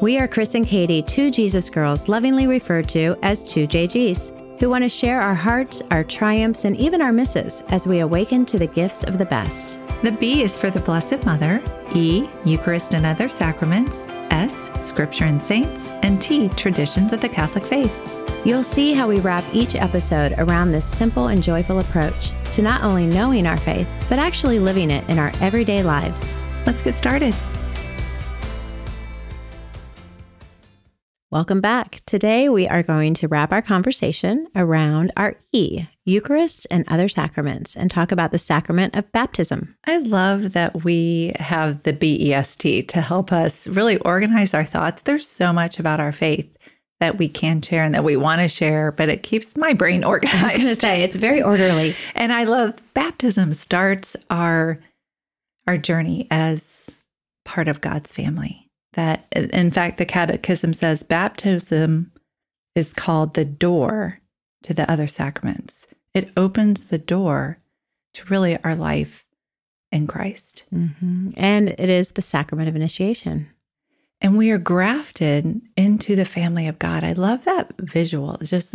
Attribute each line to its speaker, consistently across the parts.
Speaker 1: We are Chris and Katie, two Jesus girls, lovingly referred to as two JGs, who want to share our hearts, our triumphs, and even our misses as we awaken to the gifts of the best.
Speaker 2: The B is for the Blessed Mother, E, Eucharist and other sacraments, S, Scripture and saints, and T, traditions of the Catholic faith.
Speaker 1: You'll see how we wrap each episode around this simple and joyful approach to not only knowing our faith, but actually living it in our everyday lives.
Speaker 2: Let's get started.
Speaker 1: Welcome back. Today we are going to wrap our conversation around our E, Eucharist and other sacraments, and talk about the sacrament of baptism.
Speaker 2: I love that we have the BEST to help us really organize our thoughts. There's so much about our faith that we can share and that we want to share, but it keeps my brain organized. I
Speaker 1: was going to say it's very orderly.
Speaker 2: and I love baptism starts our our journey as part of God's family that in fact the catechism says baptism is called the door to the other sacraments. It opens the door to really our life in christ.
Speaker 1: Mm-hmm. and it is the sacrament of initiation.
Speaker 2: And we are grafted into the family of god. I love that visual. It's just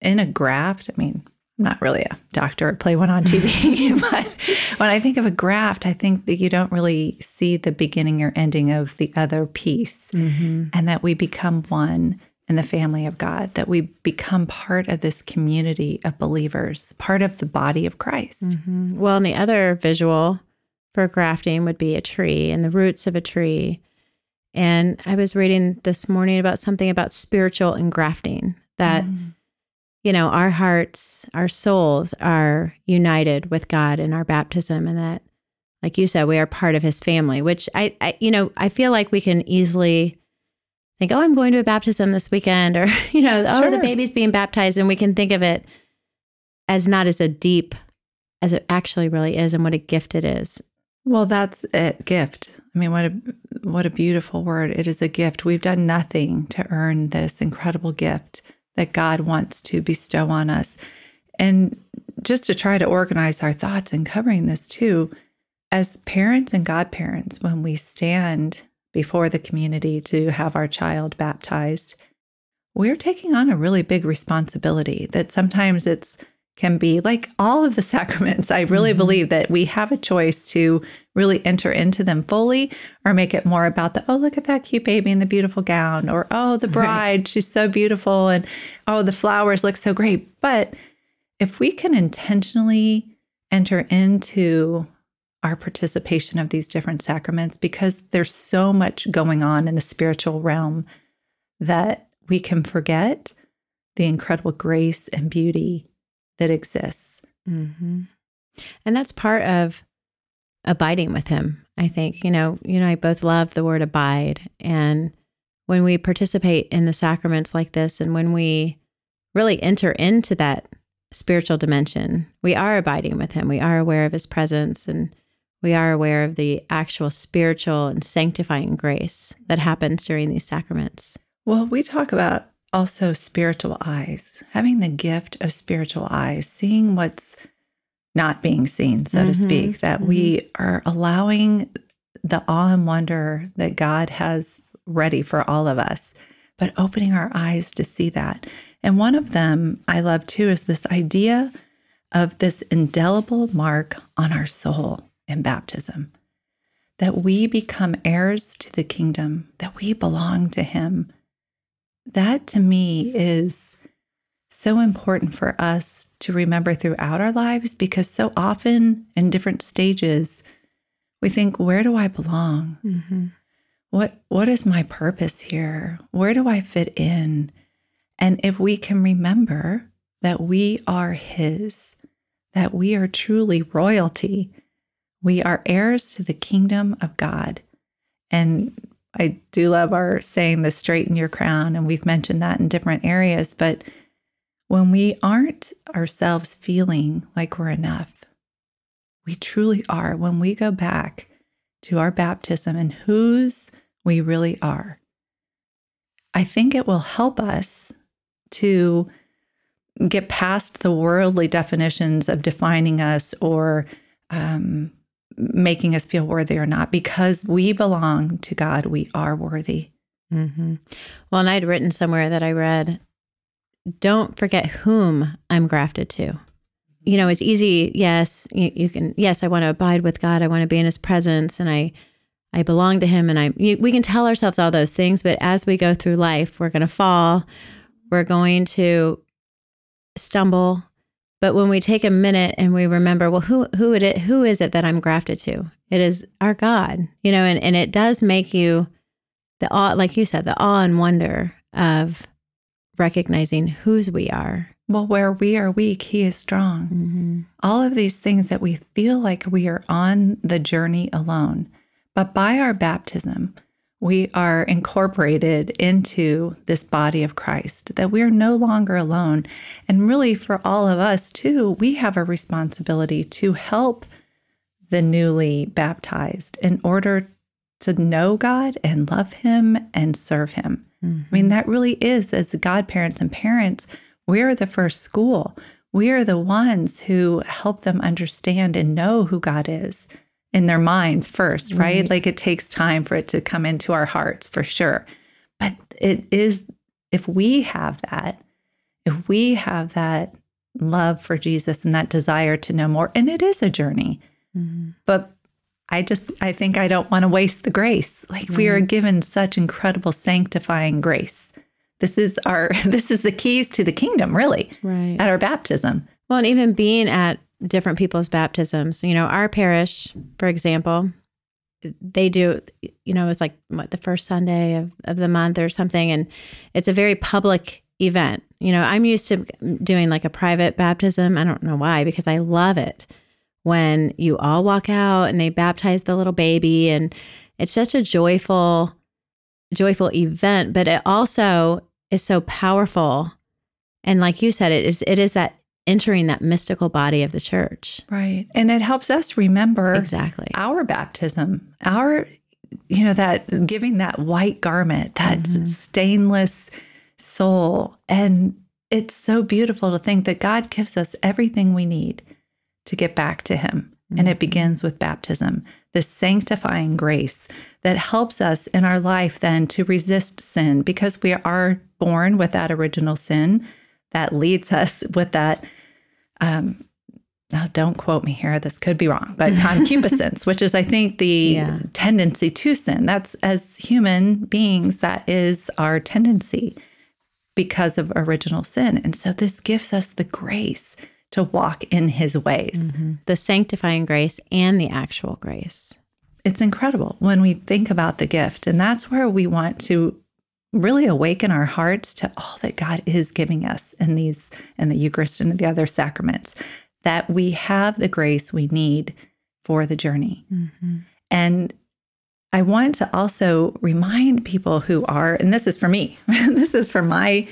Speaker 2: in a graft i mean I'm not really a doctor, play one on TV, but when I think of a graft, I think that you don't really see the beginning or ending of the other piece, mm-hmm. and that we become one in the family of God, that we become part of this community of believers, part of the body of Christ.
Speaker 1: Mm-hmm. Well, and the other visual for grafting would be a tree and the roots of a tree. And I was reading this morning about something about spiritual engrafting that. Mm you know, our hearts, our souls are united with God in our baptism, and that, like you said, we are part of His family. Which I, I you know, I feel like we can easily think, oh, I'm going to a baptism this weekend, or you know, sure. oh, the baby's being baptized, and we can think of it as not as a deep as it actually really is, and what a gift it is.
Speaker 2: Well, that's it, gift. I mean, what a what a beautiful word. It is a gift. We've done nothing to earn this incredible gift that God wants to bestow on us. And just to try to organize our thoughts and covering this too, as parents and godparents, when we stand before the community to have our child baptized, we're taking on a really big responsibility that sometimes it's can be like all of the sacraments. I really mm-hmm. believe that we have a choice to really enter into them fully or make it more about the, oh, look at that cute baby in the beautiful gown, or oh, the bride, right. she's so beautiful, and oh, the flowers look so great. But if we can intentionally enter into our participation of these different sacraments, because there's so much going on in the spiritual realm that we can forget the incredible grace and beauty that exists.
Speaker 1: Mm-hmm. And that's part of abiding with Him. I think you know, you know, I both love the word abide, and when we participate in the sacraments like this, and when we really enter into that spiritual dimension, we are abiding with Him. We are aware of His presence, and we are aware of the actual spiritual and sanctifying grace that happens during these sacraments.
Speaker 2: Well, we talk about also spiritual eyes, having the gift of spiritual eyes, seeing what's not being seen, so mm-hmm. to speak, that mm-hmm. we are allowing the awe and wonder that God has ready for all of us, but opening our eyes to see that. And one of them I love too is this idea of this indelible mark on our soul in baptism that we become heirs to the kingdom, that we belong to Him, that to me is so important for us to remember throughout our lives because so often in different stages we think where do i belong? Mm-hmm. what what is my purpose here? Where do i fit in? And if we can remember that we are his that we are truly royalty we are heirs to the kingdom of god. And I do love our saying the straighten your crown, and we've mentioned that in different areas. But when we aren't ourselves feeling like we're enough, we truly are. When we go back to our baptism and whose we really are, I think it will help us to get past the worldly definitions of defining us or um, making us feel worthy or not. Because we belong to God, we are worthy.
Speaker 1: Mm-hmm. Well, and I'd written somewhere that I read, don't forget whom I'm grafted to. You know, it's easy. Yes, you, you can. Yes, I want to abide with God. I want to be in His presence, and I, I belong to Him. And I, you, we can tell ourselves all those things, but as we go through life, we're going to fall. We're going to stumble. But when we take a minute and we remember, well, who who it who is it that I'm grafted to? It is our God, you know, and, and it does make you the awe, like you said, the awe and wonder of recognizing whose we are.
Speaker 2: Well, where we are weak, He is strong. Mm-hmm. All of these things that we feel like we are on the journey alone. But by our baptism, we are incorporated into this body of Christ, that we are no longer alone. And really, for all of us, too, we have a responsibility to help the newly baptized in order to know God and love Him and serve Him. Mm-hmm. I mean, that really is, as godparents and parents, we're the first school. We are the ones who help them understand and know who God is in their minds first, right? right? Like it takes time for it to come into our hearts for sure. But it is, if we have that, if we have that love for Jesus and that desire to know more, and it is a journey, mm-hmm. but I just, I think I don't want to waste the grace. Like we are given such incredible sanctifying grace. This is our, this is the keys to the kingdom, really,
Speaker 1: right.
Speaker 2: at our baptism.
Speaker 1: Well, and even being at different people's baptisms, you know, our parish, for example, they do, you know, it's like what the first Sunday of, of the month or something. And it's a very public event. You know, I'm used to doing like a private baptism. I don't know why, because I love it when you all walk out and they baptize the little baby and it's such a joyful joyful event but it also is so powerful and like you said it is it is that entering that mystical body of the church
Speaker 2: right and it helps us remember
Speaker 1: exactly
Speaker 2: our baptism our you know that giving that white garment that mm-hmm. stainless soul and it's so beautiful to think that God gives us everything we need to get back to Him. Mm-hmm. And it mm-hmm. begins with baptism, the sanctifying grace that helps us in our life then to resist sin because we are born with that original sin that leads us with that. Um, now, don't quote me here. This could be wrong, but concupiscence, which is, I think, the yeah. tendency to sin. That's as human beings, that is our tendency because of original sin. And so this gives us the grace to walk in his ways. Mm-hmm.
Speaker 1: The sanctifying grace and the actual grace.
Speaker 2: It's incredible when we think about the gift. And that's where we want to really awaken our hearts to all that God is giving us in these in the Eucharist and the other sacraments, that we have the grace we need for the journey. Mm-hmm. And I want to also remind people who are, and this is for me, this is for my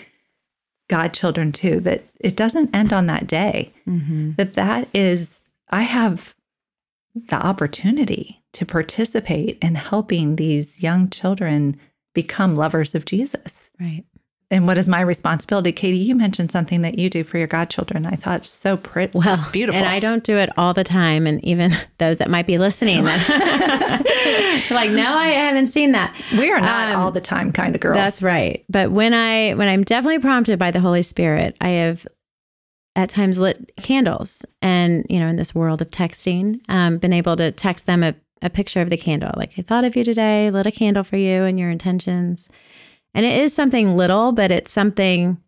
Speaker 2: godchildren too that it doesn't end on that day mm-hmm. that that is i have the opportunity to participate in helping these young children become lovers of jesus
Speaker 1: right
Speaker 2: and what is my responsibility katie you mentioned something that you do for your godchildren i thought so pretty well beautiful
Speaker 1: and i don't do it all the time and even those that might be listening like, no, I haven't seen that.
Speaker 2: We are not um, all the time kind of girls.
Speaker 1: That's right. But when I when I'm definitely prompted by the Holy Spirit, I have at times lit candles, and you know, in this world of texting, um, been able to text them a, a picture of the candle. Like, I thought of you today, lit a candle for you and your intentions. And it is something little, but it's something.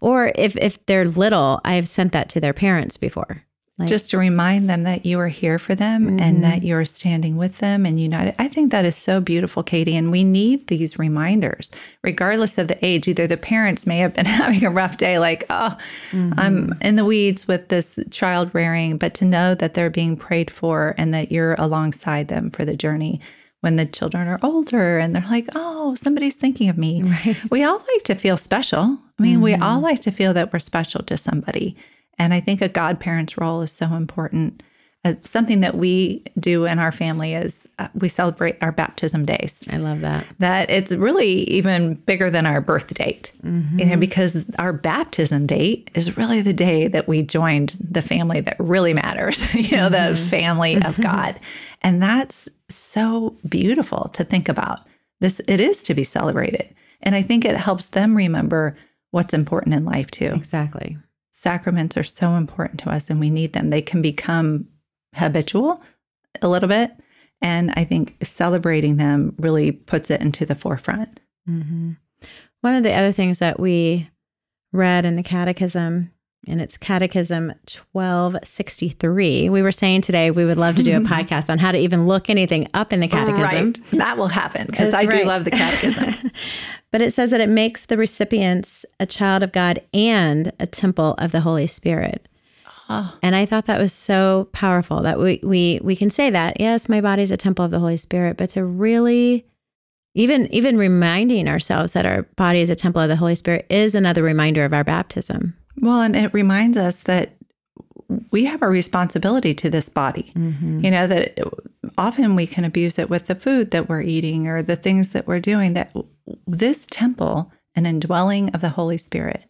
Speaker 1: Or if if they're little, I've sent that to their parents before.
Speaker 2: Like, just to remind them that you are here for them mm-hmm. and that you're standing with them and united. I think that is so beautiful, Katie. And we need these reminders, regardless of the age. Either the parents may have been having a rough day, like, oh, mm-hmm. I'm in the weeds with this child rearing, but to know that they're being prayed for and that you're alongside them for the journey when the children are older and they're like, oh, somebody's thinking of me. Right. We all like to feel special. I mean, mm-hmm. we all like to feel that we're special to somebody. And I think a godparent's role is so important. Uh, something that we do in our family is uh, we celebrate our baptism days.
Speaker 1: I love that.
Speaker 2: That it's really even bigger than our birth date, mm-hmm. you know, because our baptism date is really the day that we joined the family that really matters, you know, mm-hmm. the family of God. And that's so beautiful to think about this it is to be celebrated. And I think it helps them remember what's important in life too.
Speaker 1: Exactly.
Speaker 2: Sacraments are so important to us and we need them. They can become habitual a little bit. And I think celebrating them really puts it into the forefront.
Speaker 1: Mm-hmm. One of the other things that we read in the catechism and it's Catechism 1263. We were saying today we would love to do a podcast on how to even look anything up in the catechism.
Speaker 2: Right. That will happen because I right. do love the catechism.
Speaker 1: but it says that it makes the recipients a child of God and a temple of the Holy Spirit. Oh. And I thought that was so powerful that we we we can say that, yes, my body is a temple of the Holy Spirit, but to really even even reminding ourselves that our body is a temple of the Holy Spirit is another reminder of our baptism.
Speaker 2: Well, and it reminds us that we have a responsibility to this body. Mm-hmm. You know, that often we can abuse it with the food that we're eating or the things that we're doing, that this temple, an indwelling of the Holy Spirit,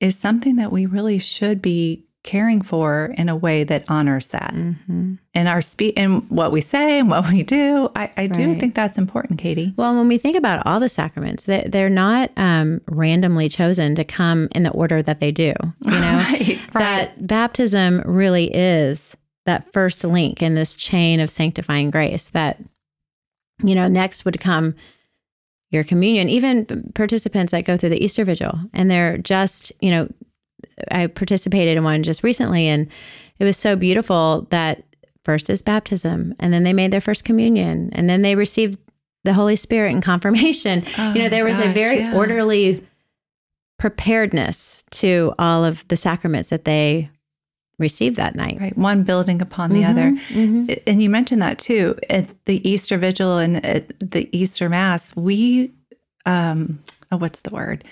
Speaker 2: is something that we really should be caring for in a way that honors that. Mm-hmm. in our speech and what we say and what we do i, I do think that's important katie.
Speaker 1: Well when we think about all the sacraments they, they're not um, randomly chosen to come in the order that they do you know? Right, right. that baptism really is that first link in this chain of sanctifying grace that you know next would come your communion. Even participants that go through the easter vigil and they're just you know I participated in one just recently, and it was so beautiful that first is baptism, and then they made their first communion, and then they received the Holy Spirit and confirmation. Oh, you know, there was gosh, a very yes. orderly preparedness to all of the sacraments that they received that night.
Speaker 2: Right, one building upon the mm-hmm, other. Mm-hmm. And you mentioned that too at the Easter Vigil and at the Easter Mass. We, um, oh, what's the word?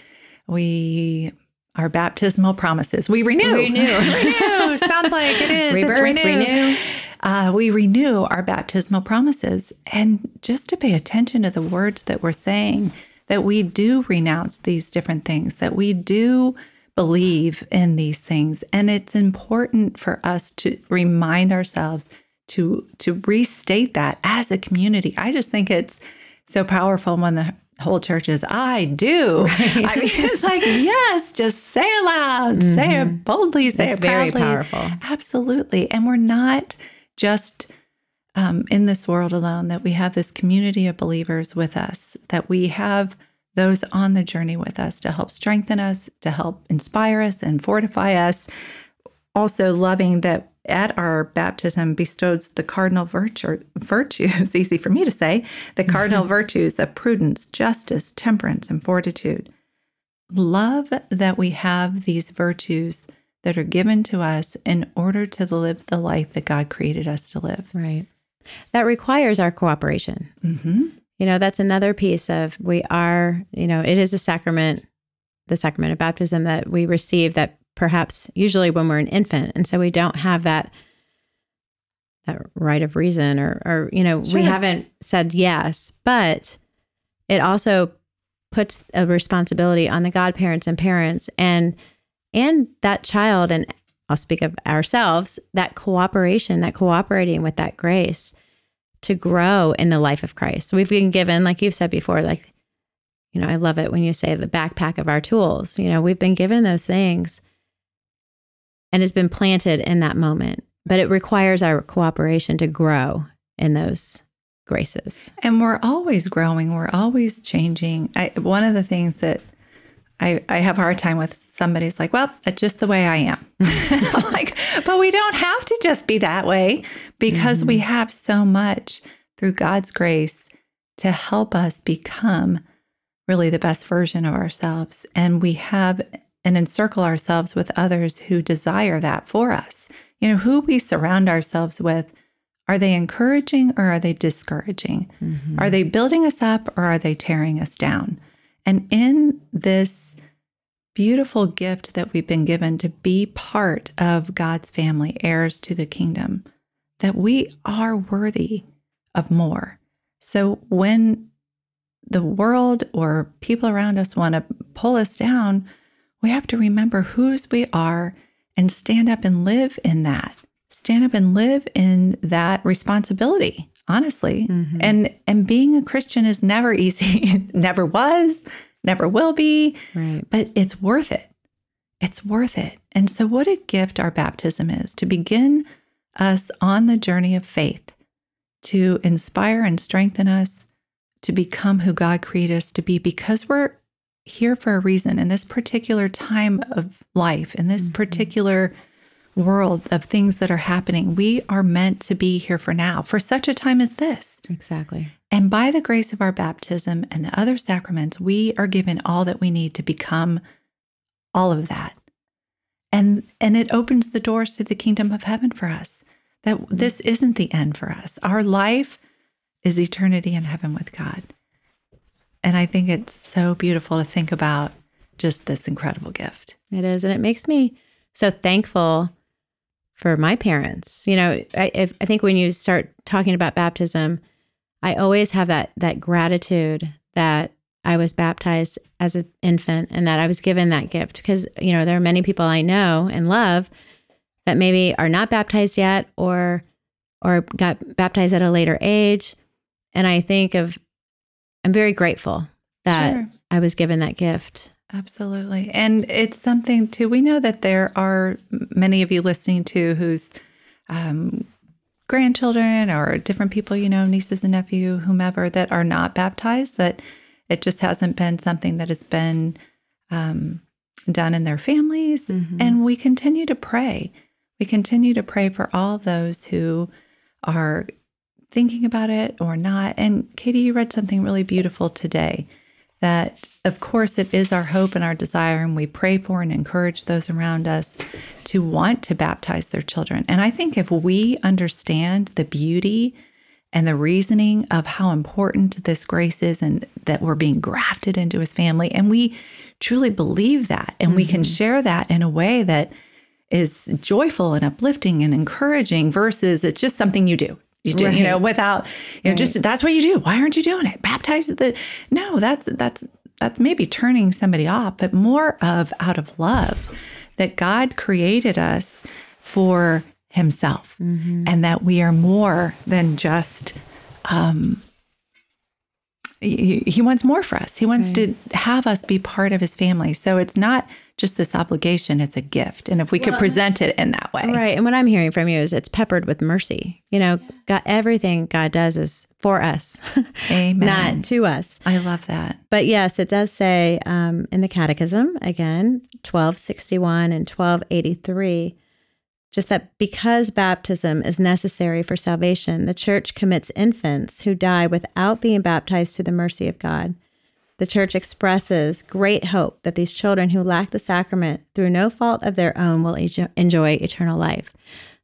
Speaker 2: We our baptismal promises. We renew.
Speaker 1: Renew.
Speaker 2: renew. Sounds like it is.
Speaker 1: Rebirth,
Speaker 2: it's renew.
Speaker 1: renew.
Speaker 2: Uh, we renew our baptismal promises. And just to pay attention to the words that we're saying, that we do renounce these different things, that we do believe in these things. And it's important for us to remind ourselves to to restate that as a community. I just think it's so powerful when the whole church is I do. Right. I mean, it's like yes, just say it loud, mm-hmm. say it boldly, say
Speaker 1: it's
Speaker 2: it
Speaker 1: proudly. Very powerful,
Speaker 2: absolutely. And we're not just um, in this world alone. That we have this community of believers with us. That we have those on the journey with us to help strengthen us, to help inspire us and fortify us. Also, loving that at our baptism bestows the cardinal virtue, virtues, easy for me to say, the cardinal virtues of prudence, justice, temperance, and fortitude. Love that we have these virtues that are given to us in order to live the life that God created us to live.
Speaker 1: Right. That requires our cooperation. Mm-hmm. You know, that's another piece of we are, you know, it is a sacrament, the sacrament of baptism that we receive that perhaps usually when we're an infant and so we don't have that that right of reason or or you know sure. we haven't said yes but it also puts a responsibility on the godparents and parents and and that child and I'll speak of ourselves that cooperation that cooperating with that grace to grow in the life of Christ. We've been given like you've said before like you know I love it when you say the backpack of our tools. You know, we've been given those things and has been planted in that moment. But it requires our cooperation to grow in those graces.
Speaker 2: And we're always growing, we're always changing. I, one of the things that I, I have a hard time with somebody's like, well, it's just the way I am. like, but we don't have to just be that way because mm-hmm. we have so much through God's grace to help us become really the best version of ourselves. And we have and encircle ourselves with others who desire that for us. You know, who we surround ourselves with, are they encouraging or are they discouraging? Mm-hmm. Are they building us up or are they tearing us down? And in this beautiful gift that we've been given to be part of God's family, heirs to the kingdom, that we are worthy of more. So when the world or people around us want to pull us down, we have to remember whose we are and stand up and live in that. Stand up and live in that responsibility honestly. Mm-hmm. And and being a Christian is never easy. never was, never will be.
Speaker 1: Right.
Speaker 2: But it's worth it. It's worth it. And so what a gift our baptism is to begin us on the journey of faith, to inspire and strengthen us to become who God created us to be because we're here for a reason in this particular time of life, in this mm-hmm. particular world of things that are happening. We are meant to be here for now, for such a time as this.
Speaker 1: Exactly.
Speaker 2: And by the grace of our baptism and the other sacraments, we are given all that we need to become all of that. And and it opens the doors to the kingdom of heaven for us. That mm-hmm. this isn't the end for us. Our life is eternity in heaven with God. And I think it's so beautiful to think about just this incredible gift.
Speaker 1: It is. And it makes me so thankful for my parents. You know, I, if, I think when you start talking about baptism, I always have that that gratitude that I was baptized as an infant and that I was given that gift because you know there are many people I know and love that maybe are not baptized yet or or got baptized at a later age and I think of, I'm very grateful that sure. I was given that gift.
Speaker 2: Absolutely. And it's something too, we know that there are many of you listening to whose um, grandchildren or different people, you know, nieces and nephew, whomever, that are not baptized, that it just hasn't been something that has been um, done in their families. Mm-hmm. And we continue to pray. We continue to pray for all those who are thinking about it or not. And Katie, you read something really beautiful today that, of course, it is our hope and our desire, and we pray for and encourage those around us to want to baptize their children. And I think if we understand the beauty and the reasoning of how important this grace is and that we're being grafted into his family, and we truly believe that, and mm-hmm. we can mm-hmm. share that in a way that is joyful and uplifting and encouraging versus it's just something you do you do, right. you know, without, you know, right. just that's what you do. Why aren't you doing it? Baptize the no, that's that's that's maybe turning somebody off, but more of out of love that God created us for himself mm-hmm. and that we are more than just um he, he wants more for us. He wants right. to have us be part of his family. So it's not just this obligation, it's a gift. And if we well, could present it in that way.
Speaker 1: Right. And what I'm hearing from you is it's peppered with mercy. You know, God, everything God does is for us,
Speaker 2: Amen.
Speaker 1: not to us.
Speaker 2: I love that.
Speaker 1: But yes, it does say um, in the Catechism, again, 1261 and 1283, just that because baptism is necessary for salvation, the church commits infants who die without being baptized to the mercy of God. The church expresses great hope that these children who lack the sacrament through no fault of their own will enjoy eternal life.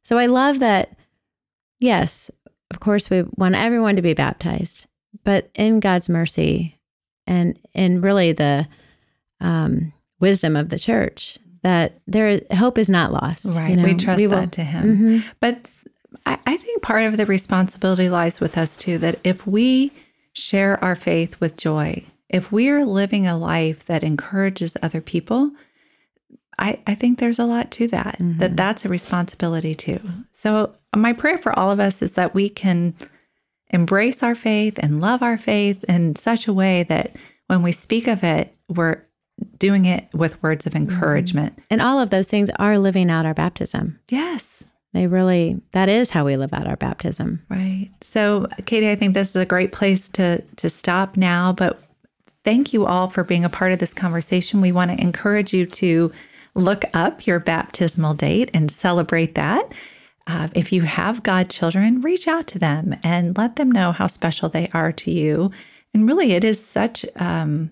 Speaker 1: So I love that, yes, of course, we want everyone to be baptized, but in God's mercy and in really the um, wisdom of the church, that there hope is not lost.
Speaker 2: Right. You know? We trust we that to Him. Mm-hmm. But I, I think part of the responsibility lies with us too, that if we share our faith with joy, if we are living a life that encourages other people, I, I think there's a lot to that, mm-hmm. that that's a responsibility too. So, my prayer for all of us is that we can embrace our faith and love our faith in such a way that when we speak of it, we're doing it with words of mm-hmm. encouragement.
Speaker 1: And all of those things are living out our baptism.
Speaker 2: Yes.
Speaker 1: They really, that is how we live out our baptism.
Speaker 2: Right. So, Katie, I think this is a great place to to stop now, but thank you all for being a part of this conversation. We want to encourage you to look up your baptismal date and celebrate that. Uh, if you have godchildren, reach out to them and let them know how special they are to you. And really, it is such, um,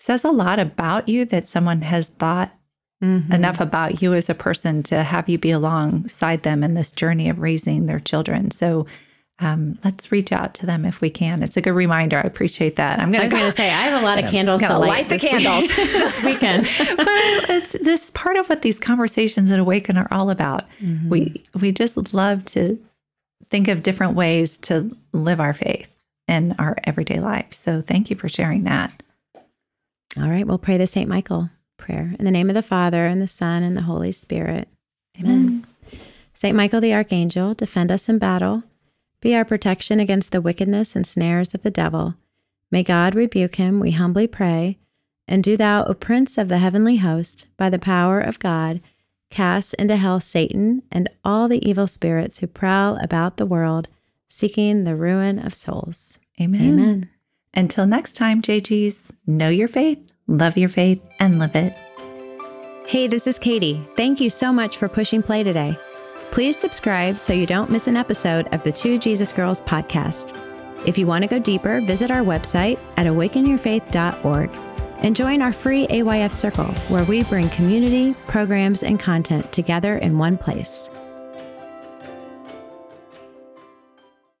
Speaker 2: says a lot about you that someone has thought mm-hmm. enough about you as a person to have you be alongside them in this journey of raising their children. So, um, let's reach out to them if we can. It's a good reminder. I appreciate that.
Speaker 1: I'm going to say I have a lot of candles to light,
Speaker 2: light the candles
Speaker 1: week, this weekend.
Speaker 2: but it's this part of what these conversations at Awaken are all about. Mm-hmm. We we just love to think of different ways to live our faith in our everyday life. So thank you for sharing that.
Speaker 1: All right, we'll pray the Saint Michael prayer in the name of the Father and the Son and the Holy Spirit. Amen. Amen. Saint Michael the Archangel, defend us in battle be our protection against the wickedness and snares of the devil. May God rebuke him, we humbly pray. And do thou, O Prince of the heavenly host, by the power of God, cast into hell Satan and all the evil spirits who prowl about the world, seeking the ruin of souls.
Speaker 2: Amen.
Speaker 1: Amen.
Speaker 2: Until next time, JGs, know your faith, love your faith, and live it.
Speaker 1: Hey, this is Katie. Thank you so much for pushing play today. Please subscribe so you don't miss an episode of the Two Jesus Girls podcast. If you want to go deeper, visit our website at awakenyourfaith.org and join our free AYF circle where we bring community, programs, and content together in one place.